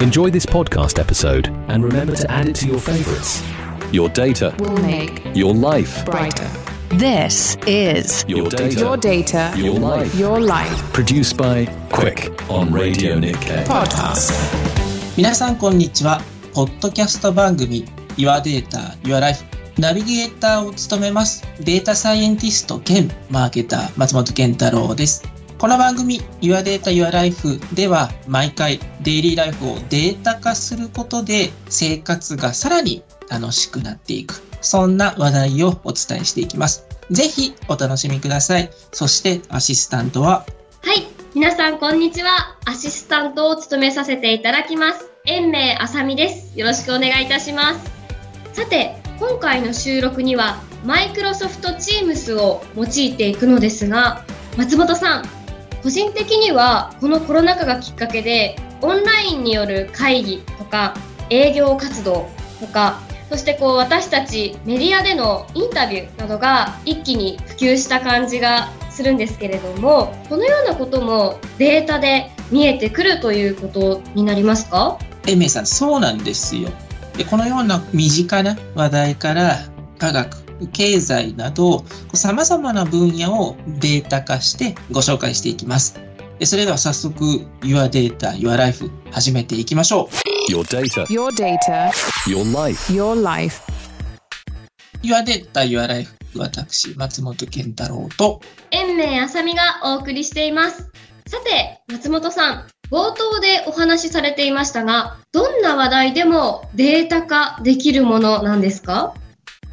Enjoy this podcast episode and remember to add it to your favorites. Your data, will make your life, brighter. This is your data, your data, your life. your life Produced by Quick on Radio Nikkei. podcast. 皆さんこんにちは。ポッドキャスト番組 Your Data, Your Life ナビゲーターを務めますデータサイエンティスト兼マーケター松本健太郎です。 この番組 Your Data, Your Life では毎回デイリーライフをデータ化することで生活がさらに楽しくなっていく。そんな話題をお伝えしていきます。ぜひお楽しみください。そしてアシスタントは？はい、皆さんこんにちは。アシスタントを務めさせていただきます。延命あさみです。よろしくお願いいたします。さて、今回の収録にはマイクロソフト Teams を用いていくのですが、松本さん、個人的にはこのコロナ禍がきっかけでオンラインによる会議とか営業活動とかそしてこう私たちメディアでのインタビューなどが一気に普及した感じがするんですけれどもこのようなこともデータで見えてくるということになりますか？エメさん、そうなんですよ。で、このような身近な話題から科学、経済など様々な分野をデータ化してご紹介していきます。でそれでは早速 Your Data, Your Life 始めていきましょう。Your data, Your data, your life. your life. Your Data, Your Life 私、松本健太郎と延命あさみがお送りしていますさて松本さん冒頭でお話しされていましたがどんな話題でもデータ化できるものなんですか？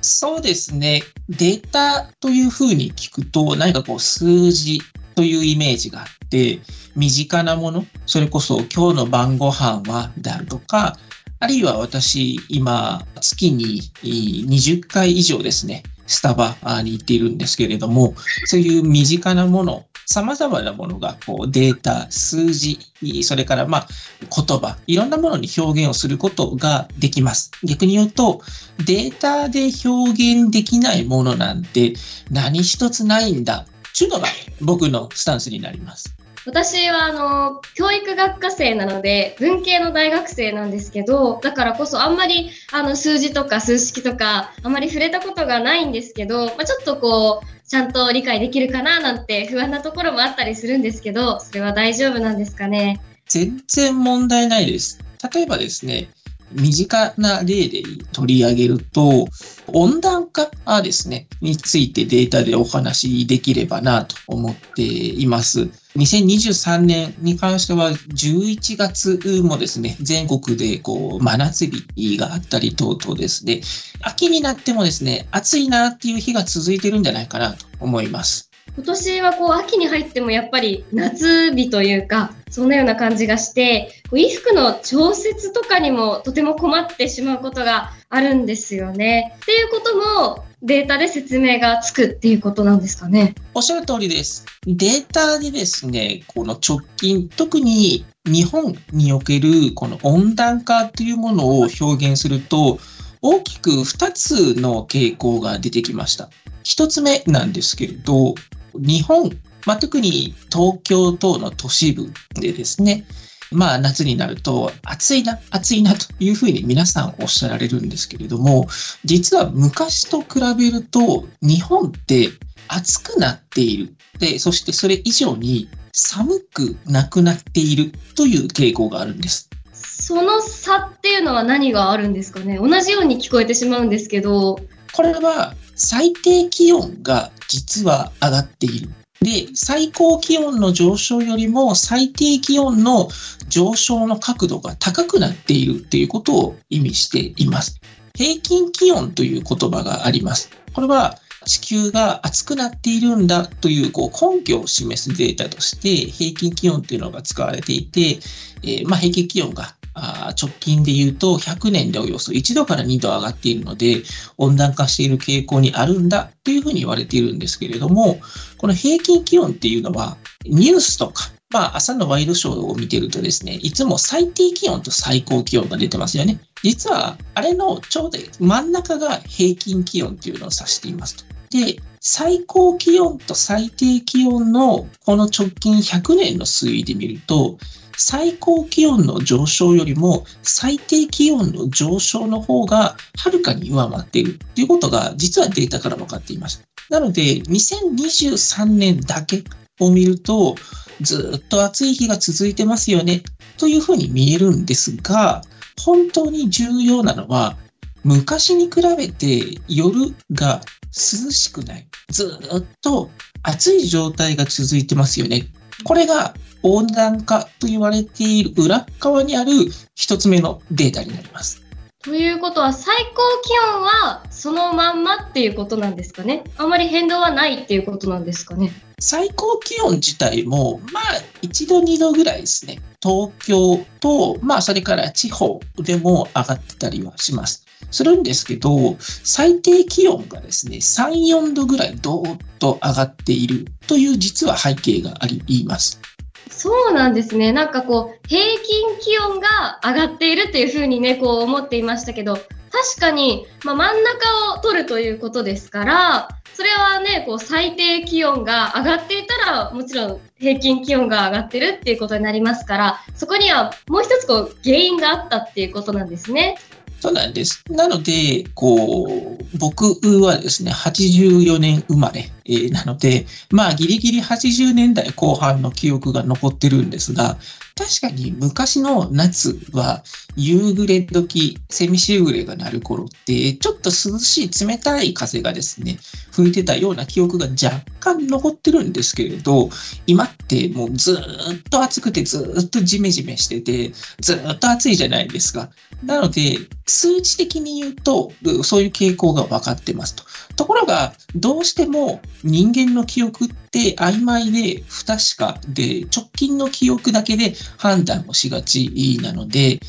そうですね。データというふうに聞くと、何かこう数字というイメージがあって、身近なもの、それこそ今日の晩ご飯はであるとか、あるいは私、今、月に20回以上ですね、スタバに行っているんですけれども、そういう身近なもの、様々なものがこうデータ、数字、それからまあ言葉、いろんなものに表現をすることができます。逆に言うと、データで表現できないものなんて何一つないんだ。っていうのが僕のスタンスになります。私はあの教育学科生なので文系の大学生なんですけどだからこそあんまりあの数字とか数式とかあんまり触れたことがないんですけど、まあ、ちょっとこうちゃんと理解できるかななんて不安なところもあったりするんですけどそれは大丈夫なんですかね？全然問題ないです。例えばですね、身近な例で取り上げると、温暖化ですね、についてデータでお話しできればなと思っています。2023年に関しては11月もですね、全国でこう真夏日があったり等々ですね、秋になってもですね、暑いなっていう日が続いてるんじゃないかなと思います。今年はこう秋に入ってもやっぱり夏日というかそんなような感じがして衣服の調節とかにもとても困ってしまうことがあるんですよね。っていうこともデータで説明がつくっていうことなんですかね。おっしゃる通りです。データでですね、この直近、特に日本におけるこの温暖化というものを表現すると、大きく2つの傾向が出てきました。1つ目なんですけれど、日本、まあ、特に東京等の都市部でですね、まあ夏になると暑いな、暑いなというふうに皆さんおっしゃられるんですけれども、実は昔と比べると日本って暑くなっている。で、そしてそれ以上に寒くなくなっているという傾向があるんです。その差っていうのは何があるんですかね？同じように聞こえてしまうんですけど、これは最低気温が実は上がっている。で、最高気温の上昇よりも最低気温の上昇の角度が高くなっているっていうことを意味しています。平均気温という言葉があります。これは地球が暑くなっているんだというこう根拠を示すデータとして平均気温というのが使われていて、えーまあ、平均気温があ直近で言うと100年でおよそ1度から2度上がっているので温暖化している傾向にあるんだというふうに言われているんですけれどもこの平均気温っていうのはニュースとかまあ、朝のワイドショーを見てるとですね、いつも最低気温と最高気温が出てますよね。実は、あれのちょうど真ん中が平均気温っていうのを指していますと。で、最高気温と最低気温のこの直近100年の推移で見ると、最高気温の上昇よりも最低気温の上昇の方がはるかに上回っているということが実はデータから分かっています。なので、2023年だけを見ると、ずっと暑い日が続いてますよねというふうに見えるんですが、本当に重要なのは、昔に比べて夜が涼しくない。ずっと暑い状態が続いてますよね。これが温暖化と言われている裏側にある一つ目のデータになります。ということは最高気温はそのまんまっていうことなんですかね？あまり変動はないっていうことなんですかね？最高気温自体も、まあ、1度、2度ぐらいですね。東京と、まあ、それから地方でも上がってたりはします。するんですけど、最低気温がですね、3、4度ぐらいどーっと上がっているという実は背景があります。そうなんですね。なんかこう、平均気温が上がっているっていうふうにね、こう思っていましたけど、確かに、まあ、真ん中を取るということですから、それはね、こう最低気温が上がっていたら、もちろん平均気温が上がってるっていうことになりますから、そこにはもう一つこう原因があったっていうことなんですね。そうなんです。なので、こう、僕はですね、84年生まれ、なので、まあ、ギリギリ80年代後半の記憶が残ってるんですが、確かに昔の夏は夕暮れ時、セミシグレが鳴る頃って、ちょっと涼しい冷たい風がですね、吹いてたような記憶が若干残ってるんですけれど、今ってもうずっと暑くてずっとジメジメしてて、ずっと暑いじゃないですか。なので、数値的に言うと、そういう傾向が分かってますと。ところが、どうしても人間の記憶って曖昧で不確かで、直近の記憶だけで判断をしがちなので、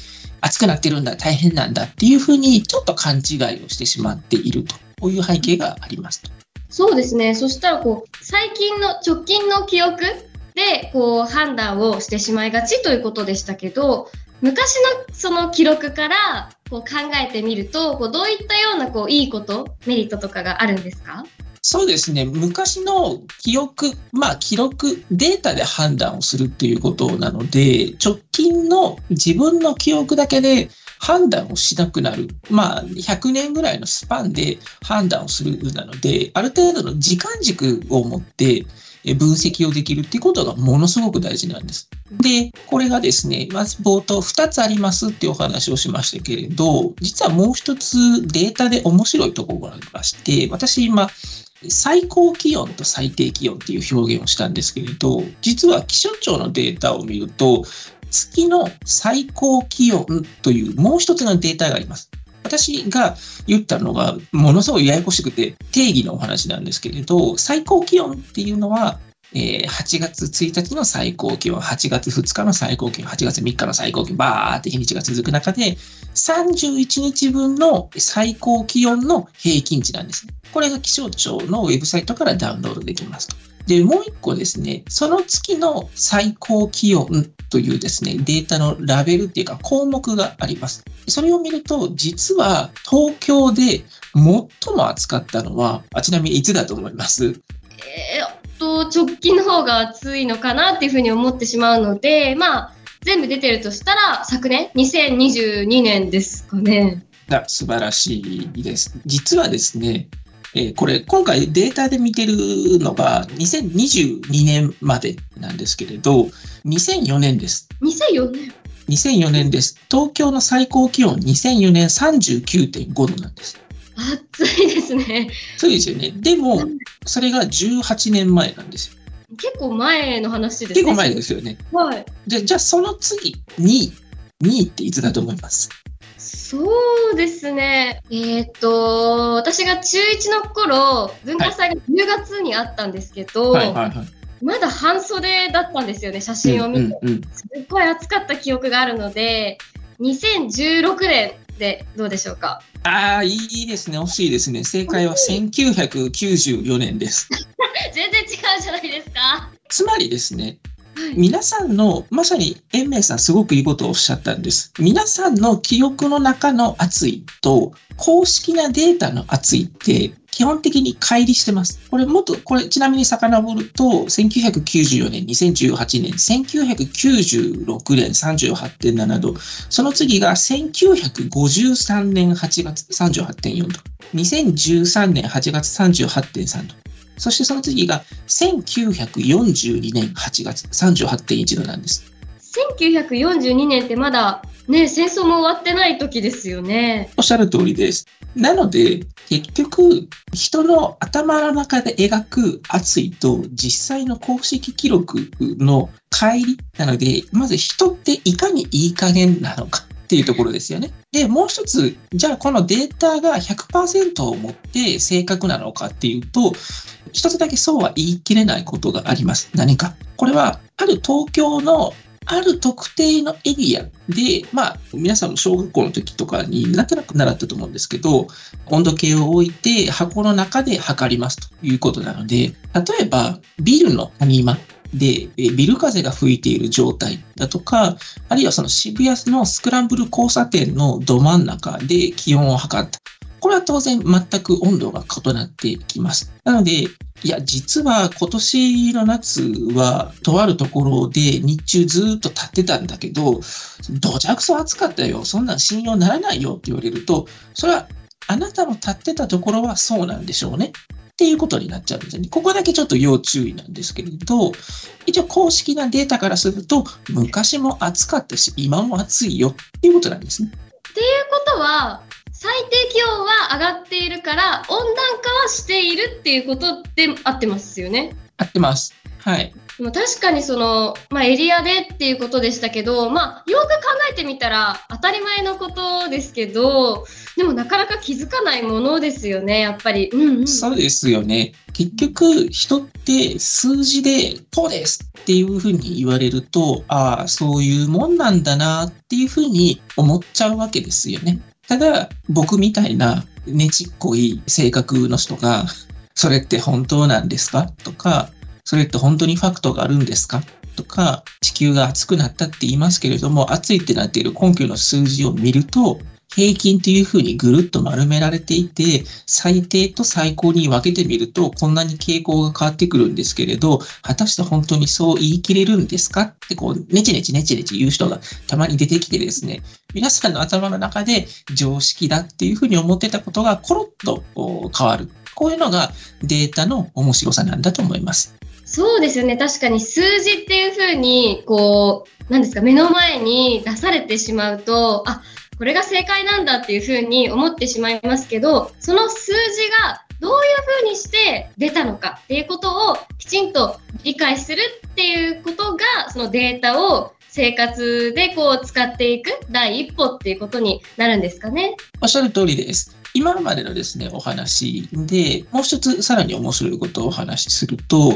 暑くなってるんだ、大変なんだっていうふうに、ちょっと勘違いをしてしまっていると。こういう背景がありますと。そうですね。そしたらこう、最近の直近の記憶でこう判断をしてしまいがちということでしたけど、昔のその記録からこう考えてみると、こうどういったようなこういいこと、メリットとかがあるんですか？そうですね。昔の記憶、まあ記録、データで判断をするっていうことなので、直近の自分の記憶だけで判断をしなくなる。まあ100年ぐらいのスパンで判断をするなので、ある程度の時間軸を持って分析をできるっていうことがものすごく大事なんです。で、これがですね、まず冒頭2つありますっていうお話をしましたけれど、実はもう一つデータで面白いところがありまして、私今、最高気温と最低気温っていう表現をしたんですけれど、実は気象庁のデータを見ると、月の最高気温というもう一つのデータがあります。私が言ったのがものすごいややこしくて定義のお話なんですけれど、最高気温っていうのは、え8月1日の最高気温、8月2日の最高気温、8月3日の最高気温、バーって日にちが続く中で、31日分の最高気温の平均値なんですね。これが気象庁のウェブサイトからダウンロードできますと。で、もう一個ですね、その月の最高気温というですね、データのラベルっていうか項目があります。それを見ると、実は東京で最も暑かったのは、あちなみにいつだと思います？えーっと、直近の方が暑いのかなっていうふうに思ってしまうので、まあ、全部出てるとしたら、昨年、2022年ですかね。が素晴らしいです。実はですね、えーこれ今回データで見てるのが2022年までなんですけれど、2004年です。2004年2004年です。東京の最高気温2004年39.5度なんです。暑いですね。そうですよね。でも、それが18年前なんですよ。結構前の話ですね。結構前ですよね。はい。でじゃあその次、2位。2位っていつだと思います？そうですね。えーっと、私が中1の頃、文化祭が10月にあったんですけど、はいはいはい。まだ半袖だったんですよね、写真を見て。うんうんうんすっごい暑かった記憶があるので、2016年でどうでしょうか？ああ、いいですね。惜しいですね。正解は1994年です。全然違うじゃないですか。つまりですね、はい皆さんの、まさに延明さんすごくいいことをおっしゃったんです。皆さんの記憶の中の暑いと、公式なデータの暑いって、基本的に乖離してます。これもっと、これちなみに遡ると、1994年、2018年、1996年38.7度、その次が1953年8月38.4度、2013年8月38.3度、そしてその次が1942年8月38.1度なんです。1942年ってまだね、戦争も終わってない時ですよね。おっしゃる通りです。なので、結局、人の頭の中で描く圧位と実際の公式記録の乖離なので、まず人っていかにいい加減なのかっていうところですよね。で、もう一つ、じゃあこのデータが100%をもって正確なのかっていうと、一つだけそうは言い切れないことがあります。何か。これは、ある東京のある特定のエリアで、まあ、皆さんも小学校の時とかになんとなく習ったと思うんですけど、温度計を置いて箱の中で測りますということなので、例えばビルの谷間でビル風が吹いている状態だとか、あるいはその渋谷のスクランブル交差点のど真ん中で気温を測った。これは当然全く温度が異なってきます。なので、いや、実は今年の夏は、とあるところで日中ずっと立ってたんだけど、どじゃくそ暑かったよ。そんなん信用ならないよって言われると、それはあなたの立ってたところはそうなんでしょうね。っていうことになっちゃうんですよね。ここだけちょっと要注意なんですけれど、一応公式なデータからすると、昔も暑かったし、今も暑いよっていうことなんですね。っていうことは、最低気温は上がっているから、温暖化はしているっていうことで合ってますよね。合ってます。はい。でも確かにその、まあ、エリアでっていうことでしたけど、まあ、よく考えてみたら当たり前のことですけど、でもなかなか気づかないものですよね、やっぱり。うんうん。そうですよね。結局、人って数字で、こうですっていうふうに言われると、ああ、そういうもんなんだなっていうふうに思っちゃうわけですよね。ただ、僕みたいなねちっこい性格の人が、それって本当なんですか？とか、それって本当にファクトがあるんですか？とか、地球が熱くなったって言いますけれども、熱いってなっている根拠の数字を見ると、平均というふうにぐるっと丸められていて、最低と最高に分けてみると、こんなに傾向が変わってくるんですけれど、果たして本当にそう言い切れるんですかって、こう、ネチネチネチネチ言う人がたまに出てきてですね、皆さんの頭の中で常識だっていうふうに思ってたことがコロッと変わる。こういうのがデータの面白さなんだと思います。そうですよね。確かに数字っていうふうに、こう、なんですか、目の前に出されてしまうと、あ、これが正解なんだっていうふうに思ってしまいますけど、その数字がどういうふうにして出たのかっていうことをきちんと理解するっていうことが、そのデータを生活でこう使っていく第一歩っていうことになるんですかね。おっしゃる通りです。今までのですね、お話で、もう一つさらに面白いことをお話しすると、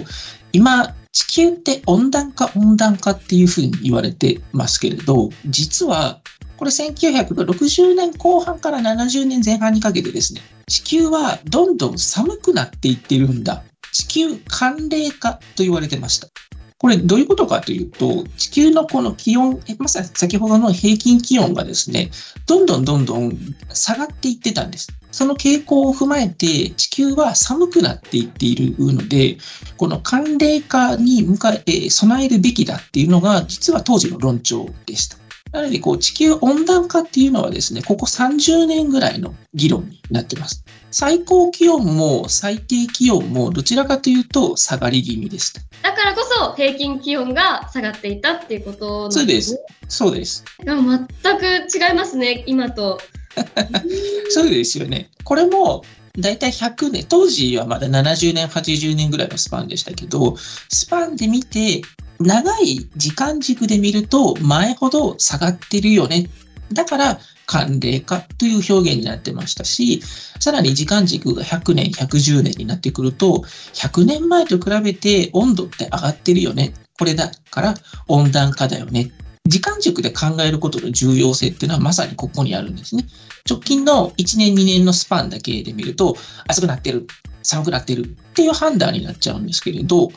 今、地球って温暖化、温暖化っていうふうに言われてますけれど、実は、これ1960年後半から70年前半にかけてですね、地球はどんどん寒くなっていってるんだ。地球寒冷化と言われてました。これどういうことかというと、地球のこの気温、まさに先ほどの平均気温がですね、どんどんどんどん下がっていってたんです。その傾向を踏まえて、地球は寒くなっていっているので、この寒冷化に向かえ備えるべきだっていうのが、実は当時の論調でした。なので、こう、地球温暖化っていうのはですね、ここ30年ぐらいの議論になってます。最高気温も最低気温もどちらかというと下がり気味でした。だからこそ平均気温が下がっていたっていうことそうんでなですねす。。そうです。いや全く違いますね、今と。そうですよね。これも、だいたい100年、当時はまだ70年、80年ぐらいのスパンでしたけど、スパンで見て、長い時間軸で見ると、前ほど下がってるよね。だから、寒冷化という表現になってましたし、さらに時間軸が100年、110年になってくると、100年前と比べて温度って上がってるよね。これだから温暖化だよね。時間軸で考えることの重要性っていうのはまさにここにあるんですね。直近の1年2年のスパンだけで見ると、暑くなってる、寒くなってるっていう判断になっちゃうんですけれど、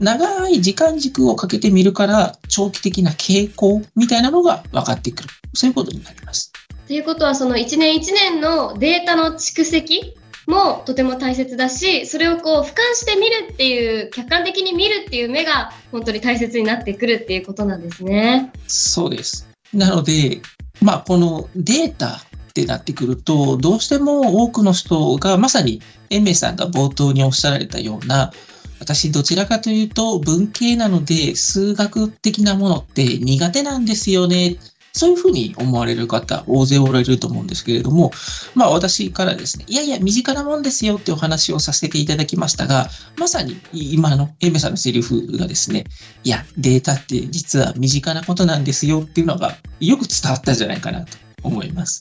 長い時間軸をかけてみるから、長期的な傾向みたいなのが分かってくる。そういうことになります。ということは、その1年1年のデータの蓄積もとても大切だし、それをこう俯瞰して見るっていう、客観的に見るっていう目が本当に大切になってくるっていうことなんですね。そうです。なので、まあ、このデータってなってくると、どうしても多くの人が、まさにエンメさんが冒頭におっしゃられたような、私どちらかというと文系なので数学的なものって苦手なんですよね。そういうふうに思われる方大勢おられると思うんですけれども、まあ私からですね、いやいや身近なもんですよってお話をさせていただきましたが、まさに今のエメさんのセリフがですね、いや、データって実は身近なことなんですよっていうのがよく伝わったんじゃないかなと思います。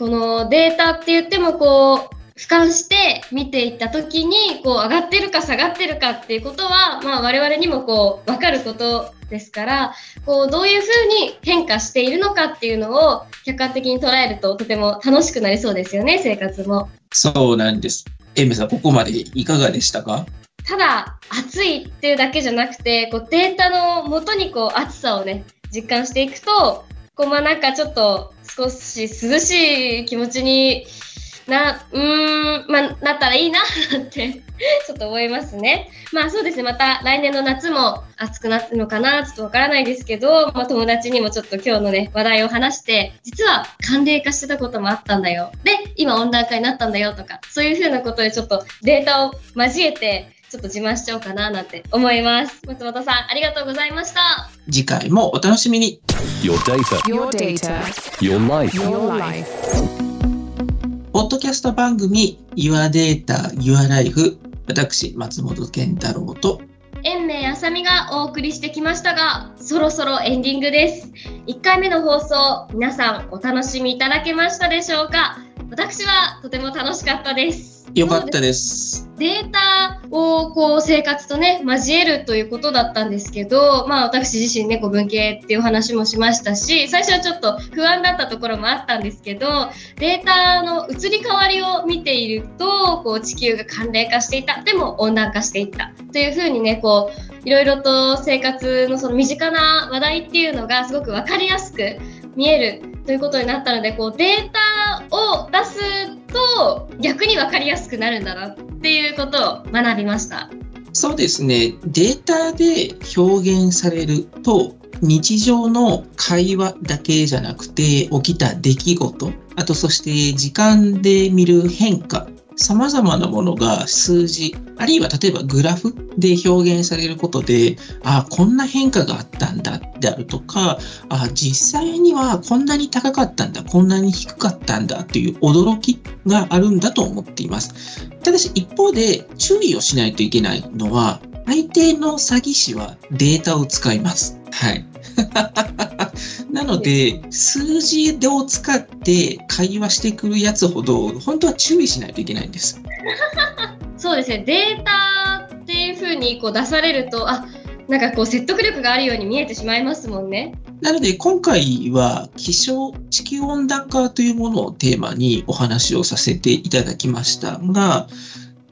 このデータって言ってもこう、俯瞰して見ていった時にこう上がってるか下がってるかっていうことは、まあ、我々にもこう分かることですからこうどういうふうに変化しているのかっていうのを客観的に捉えるととても楽しくなりそうですよね生活も。そうなんです。エさん、ここまでいかがでしたか？ただ暑いっていうだけじゃなくてこうデータのもとにこう暑さをね実感していくとこうまなんかちょっと少し涼しい気持ちにな、うん、まあ、なったらいいなって ちょっと思いますね。まあそうですね、また来年の夏も暑くなるのかな、ちょっとわからないですけど、まあ友達にもちょっと今日のね、話題を話して、実は寒冷化してたこともあったんだよ。で、今温暖化になったんだよとか、そういうふうなことでちょっとデータを交えて、ちょっと自慢しちゃおうかななんて思います。松本さん、ありがとうございました。次回もお楽しみに。Your data, Your data, your life. your life. ポッドキャスト番組 Your Data, Your Life 私、松本健太郎と延命あさみがお送りしてきましたが、そろそろエンディングです。1回目の放送、皆さんお楽しみいただけましたでしょうか？私はとても楽しかったです。よかったです。データをこう生活とね交えるということだったんですけど、まあ、私自身ねこう文系っていう話もしましたし最初はちょっと不安だったところもあったんですけどデータの移り変わりを見ているとこう地球が寒冷化していたでも温暖化していったというふうにねこういろいろと生活のその身近な話題っていうのがすごく分かりやすく見えるということになったのでこうデータを出すと逆に分かりやすくなるんだなっていうことを学びました。そうですね。データで表現されると、日常の会話だけじゃなくて、起きた出来事、あとそして時間で見る変化、様々なものが数字、あるいは例えばグラフで表現されることで、ああこんな変化があったんだであるとか、あ実際にはこんなに高かったんだ、こんなに低かったんだという驚きがあるんだと思っています。ただし一方で注意をしないといけないのは、相手の詐欺師はデータを使います。はい。なので、数字を使って会話してくるやつほど、本当は注意しないといけないんです。そうですねデータっていうふうにこう出されるとあなんかこう説得力があるように見えてしまいますもんね。なので、今回は気象、地球温暖化というものをテーマにお話をさせていただきましたが、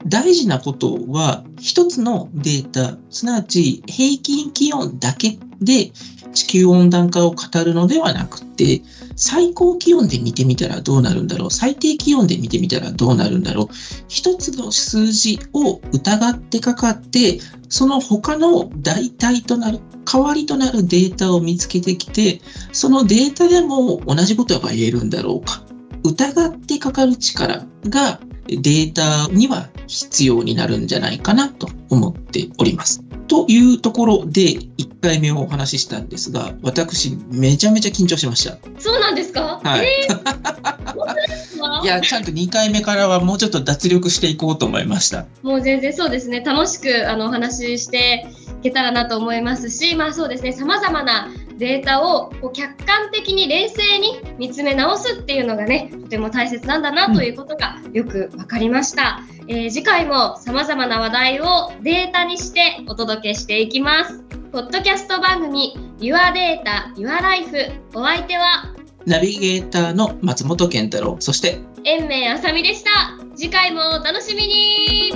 大事なことは、一つのデータ、すなわち平均気温だけで地球温暖化を語るのではなくて、最高気温で見てみたらどうなるんだろう、最低気温で見てみたらどうなるんだろう、一つの数字を疑ってかかって、その他の代替となる、代わりとなるデータを見つけてきて、そのデータでも同じことが言えるんだろうか？疑ってかかる力がデータには必要になるんじゃないかなと思っております。というところで1回目をお話ししたんですが、私めちゃめちゃ緊張しました。そうなんですか、はい。えー いや、ちゃんと2回目からはもうちょっと脱力していこうと思いました。もう全然そうですね楽しくあのお話ししていけたらなと思いますしまあそうですねさまざまなデータをこう客観的に冷静に見つめ直すっていうのがねとても大切なんだなということがよく分かりました、えー次回もさまざまな話題をデータにしてお届けしていきます。ポッドキャスト番組 Your Data Your Life お相手はナビゲーターの松本健太郎、そして延命あさみでした。次回もお楽しみに。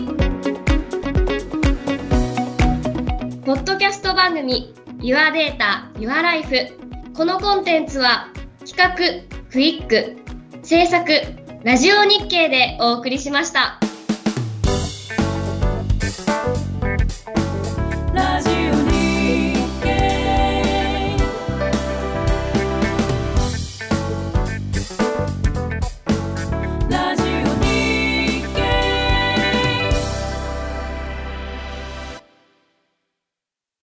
ポッドキャスト番組 Your Data Your Life このコンテンツは企画クイック制作ラジオ日経でお送りしました。